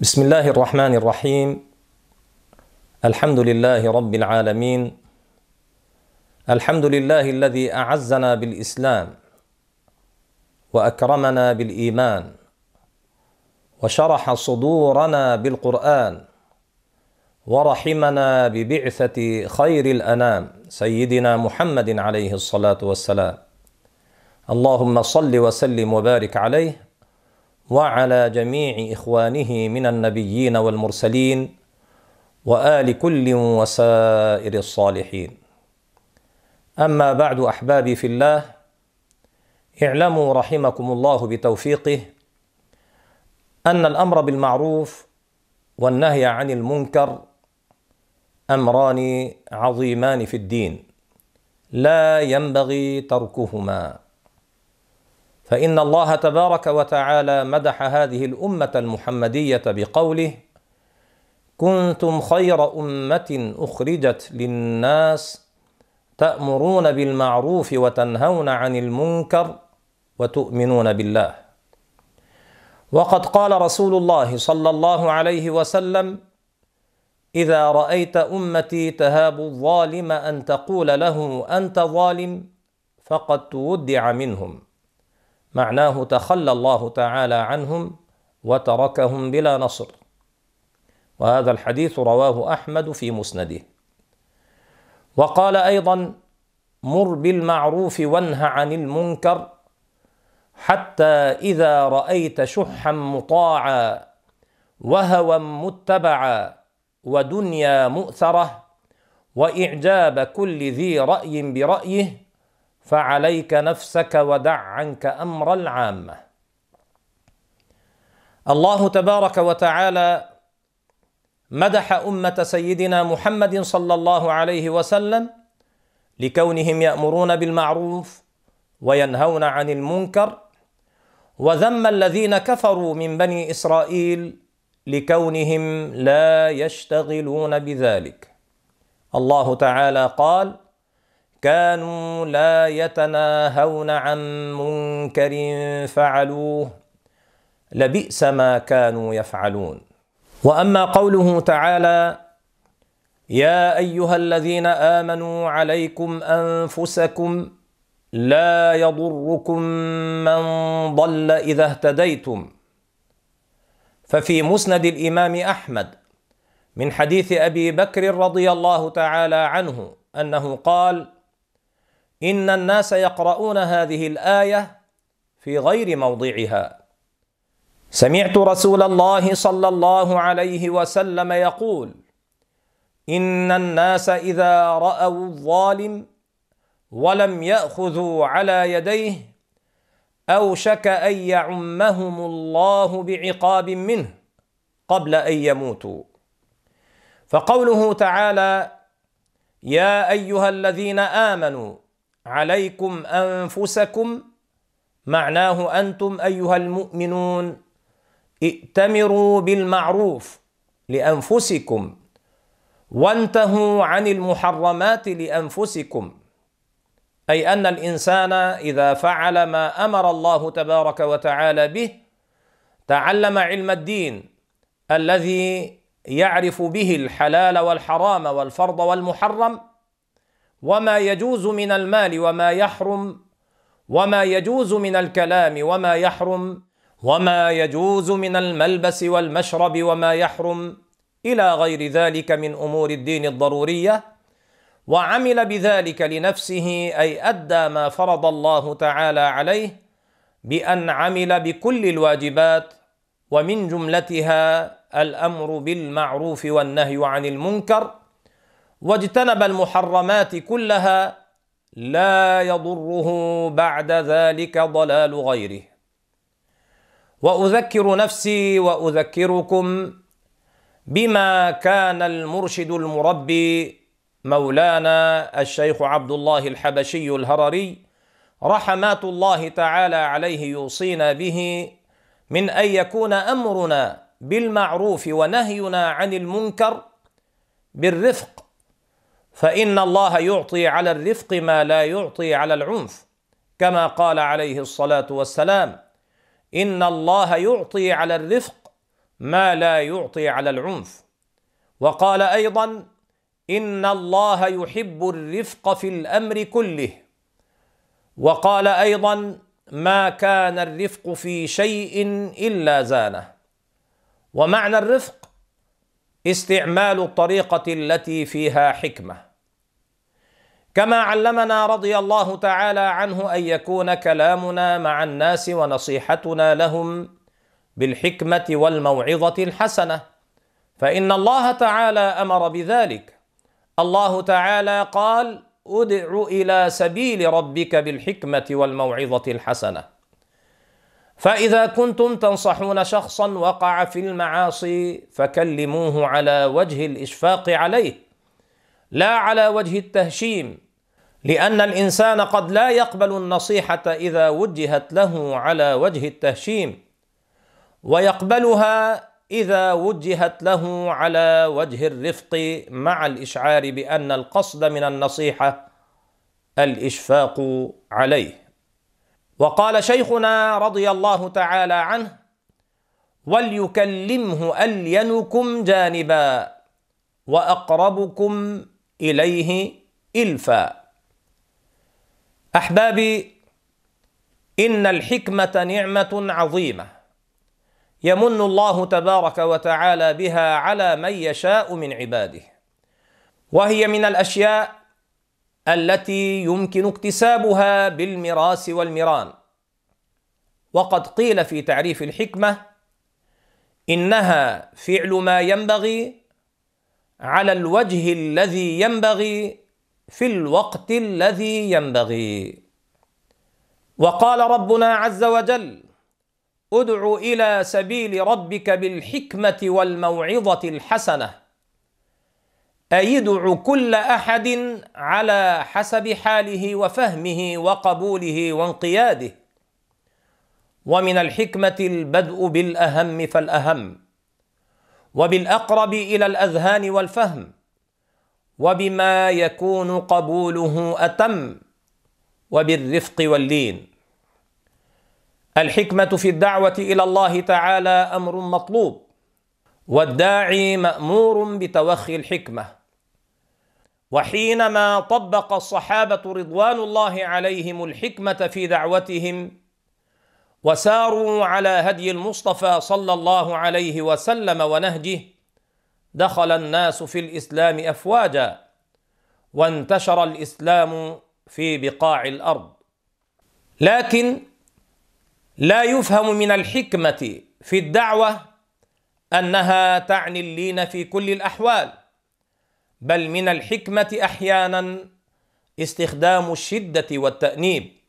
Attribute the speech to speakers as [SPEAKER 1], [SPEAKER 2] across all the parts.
[SPEAKER 1] بسم الله الرحمن الرحيم الحمد لله رب العالمين الحمد لله الذي اعزنا بالاسلام واكرمنا بالايمان وشرح صدورنا بالقران ورحمنا ببعثه خير الانام سيدنا محمد عليه الصلاه والسلام اللهم صل وسلم وبارك عليه وعلى جميع إخوانه من النبيين والمرسلين وآل كل وسائر الصالحين. أما بعد أحبابي في الله اعلموا رحمكم الله بتوفيقه أن الأمر بالمعروف والنهي عن المنكر أمران عظيمان في الدين. لا ينبغي تركهما. فإن الله تبارك وتعالى مدح هذه الأمة المحمدية بقوله كنتم خير أمة أخرجت للناس تأمرون بالمعروف وتنهون عن المنكر وتؤمنون بالله. وقد قال رسول الله صلى الله عليه وسلم إذا رأيت أمتي تهاب الظالم أن تقول له أنت ظالم فقد تودع منهم. معناه تخلى الله تعالى عنهم وتركهم بلا نصر. وهذا الحديث رواه أحمد في مسنده. وقال أيضا مر بالمعروف وانه عن المنكر حتى إذا رأيت شحا مطاعا وهوى متبعا ودنيا مؤثرة وإعجاب كل ذي رأي برأيه فعليك نفسك ودع عنك أمر العامة. الله تبارك وتعالى مدح أمة سيدنا محمد صلى الله عليه وسلم لكونهم يأمرون بالمعروف وينهون عن المنكر وذم الذين كفروا من بني إسرائيل لكونهم لا يشتغلون بذلك. الله تعالى قال كانوا لا يتناهون عن منكر فعلوه لبئس ما كانوا يفعلون. وأما قوله تعالى يا أيها الذين آمنوا عليكم أنفسكم لا يضركم من ضل إذا اهتديتم. ففي مسند الإمام أحمد من حديث أبي بكر رضي الله تعالى عنه أنه قال ان الناس يقرؤون هذه الايه في غير موضعها. سمعت رسول الله صلى الله عليه وسلم يقول ان الناس اذا راوا الظالم ولم ياخذوا على يديه اوشك ان يعمهم الله بعقاب منه قبل ان يموتوا. فقوله تعالى يا ايها الذين امنوا عليكم أنفسكم معناه أنتم أيها المؤمنون ائتمروا بالمعروف لأنفسكم وانتهوا عن المحرمات لأنفسكم. أي أن الإنسان إذا فعل ما أمر الله تبارك وتعالى به تعلم علم الدين الذي يعرف به الحلال والحرام والفرض والمحرم وما يجوز من المال وما يحرم وما يجوز من الكلام وما يحرم وما يجوز من الملبس والمشرب وما يحرم. إلى غير ذلك من امور الدين الضروريه. وعمل بذلك لنفسه اي ادى ما فرض الله تعالى عليه بان عمل بكل الواجبات. ومن جملتها الامر بالمعروف والنهي عن المنكر. واجتنب المحرمات كلها لا يضره بعد ذلك ضلال غيره. وأذكر نفسي وأذكركم بما كان المرشد المربي مولانا الشيخ عبد الله الحبشي الهرري رحمات الله تعالى عليه يوصينا به من أن يكون أمرنا بالمعروف ونهينا عن المنكر بالرفق فإن الله يعطي على الرفق ما لا يعطي على العنف كما قال عليه الصلاة والسلام إن الله يعطي على الرفق ما لا يعطي على العنف. وقال أيضا إن الله يحب الرفق في الأمر كله. وقال أيضا ما كان الرفق في شيء إلا زانه. ومعنى الرفق استعمال الطريقة التي فيها حكمة. كما علمنا رضي الله تعالى عنه أن يكون كلامنا مع الناس ونصيحتنا لهم بالحكمة والموعظة الحسنة. فإن الله تعالى أمر بذلك. الله تعالى قال أدع إلى سبيل ربك بالحكمة والموعظة الحسنة فإذا كنتم تنصحون شخصا وقع في المعاصي فكلموه على وجه الإشفاق عليه. لا على وجه التهشيم لأن الإنسان قد لا يقبل النصيحة إذا وجهت له على وجه التهشيم ويقبلها إذا وجهت له على وجه الرفق مع الإشعار بأن القصد من النصيحة الإشفاق عليه. وقال شيخنا رضي الله تعالى عنه وليكلمه ألينكم جانبا وأقربكم إليه إلفا. أحبابي إن الحكمة نعمة عظيمة. يمن الله تبارك وتعالى بها على من يشاء من عباده. وهي من الأشياء التي يمكن اكتسابها بالمراس والمران وقد قيل في تعريف الحكمة إنها فعل ما ينبغي على الوجه الذي ينبغي في الوقت الذي ينبغي. وقال ربنا عز وجل ادع إلى سبيل ربك بالحكمة والموعظة الحسنة. أي ادع كل أحد على حسب حاله وفهمه وقبوله وانقياده. ومن الحكمة البدء بالأهم فالأهم. وبالأقرب إلى الأذهان والفهم وبما يكون قبوله أتم وبالرفق واللين. الحكمة في الدعوة إلى الله تعالى أمر مطلوب والداعي مأمور بتوخي الحكمة. وحينما طبق الصحابة رضوان الله عليهم الحكمة في دعوتهم وساروا على هدي المصطفى صلى الله عليه وسلم ونهجه. دخل الناس في الإسلام أفواجا وانتشر الإسلام في بقاع الأرض. لكن لا يفهم من الحكمة في الدعوة أنها تعني اللين في كل الأحوال بل من الحكمة أحيانا استخدام الشدة والتأنيب.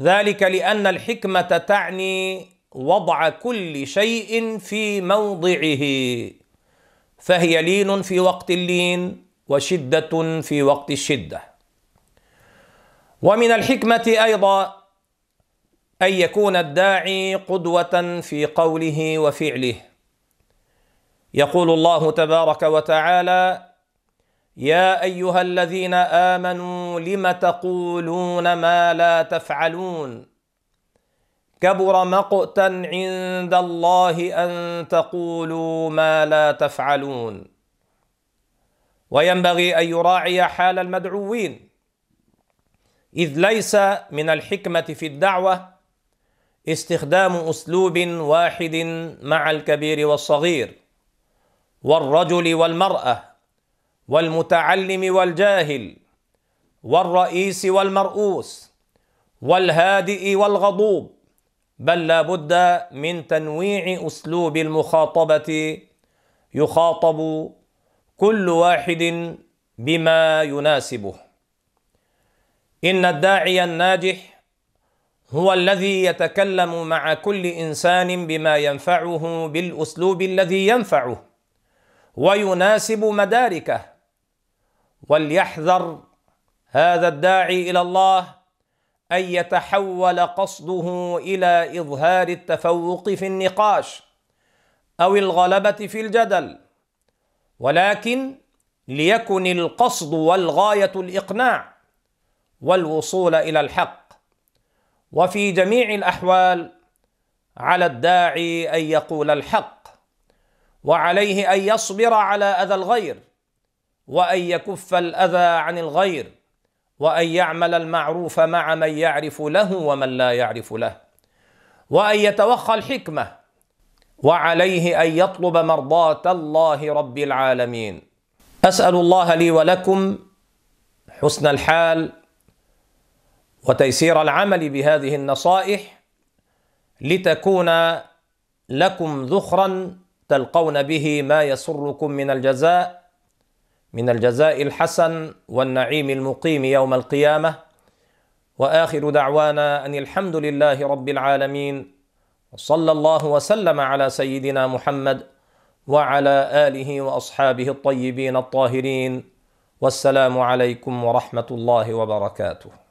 [SPEAKER 1] ذلك لأن الحكمة تعني وضع كل شيء في موضعه. فهي لين في وقت اللين وشدة في وقت الشدة. ومن الحكمة أيضا أن يكون الداعي قدوة في قوله وفعله. يقول الله تبارك وتعالى يا أيها الذين آمنوا لم تقولون ما لا تفعلون؟ كبر مقتا عند الله أن تقولوا ما لا تفعلون. وينبغي أن يراعي حال المدعوين. إذ ليس من الحكمة في الدعوة استخدام أسلوب واحد مع الكبير والصغير والرجل والمرأة. والمتعلم والجاهل والرئيس والمرؤوس والهادئ والغضوب بل لا بد من تنويع أسلوب المخاطبة يخاطب كل واحد بما يناسبه. إن الداعي الناجح هو الذي يتكلم مع كل إنسان بما ينفعه بالأسلوب الذي ينفعه ويناسب مداركه وليحذر هذا الداعي إلى الله أن يتحول قصده إلى إظهار التفوق في النقاش أو الغلبة في الجدل. ولكن ليكن القصد والغاية الإقناع والوصول إلى الحق. وفي جميع الأحوال على الداعي أن يقول الحق وعليه أن يصبر على أذى الغير. وأن يكف الأذى عن الغير وأن يعمل المعروف مع من يعرف له ومن لا يعرف له وأن يتوخى الحكمة وعليه أن يطلب مرضاة الله رب العالمين. أسأل الله لي ولكم حسن الحال وتيسير العمل بهذه النصائح لتكون لكم ذخرا تلقون به ما يسركم من الجزاء. من الجزاء الحسن والنعيم المقيم يوم القيامة. وآخر دعوانا أن الحمد لله رب العالمين وصلى الله وسلم على سيدنا محمد وعلى آله وأصحابه الطيبين الطاهرين. والسلام عليكم ورحمة الله وبركاته.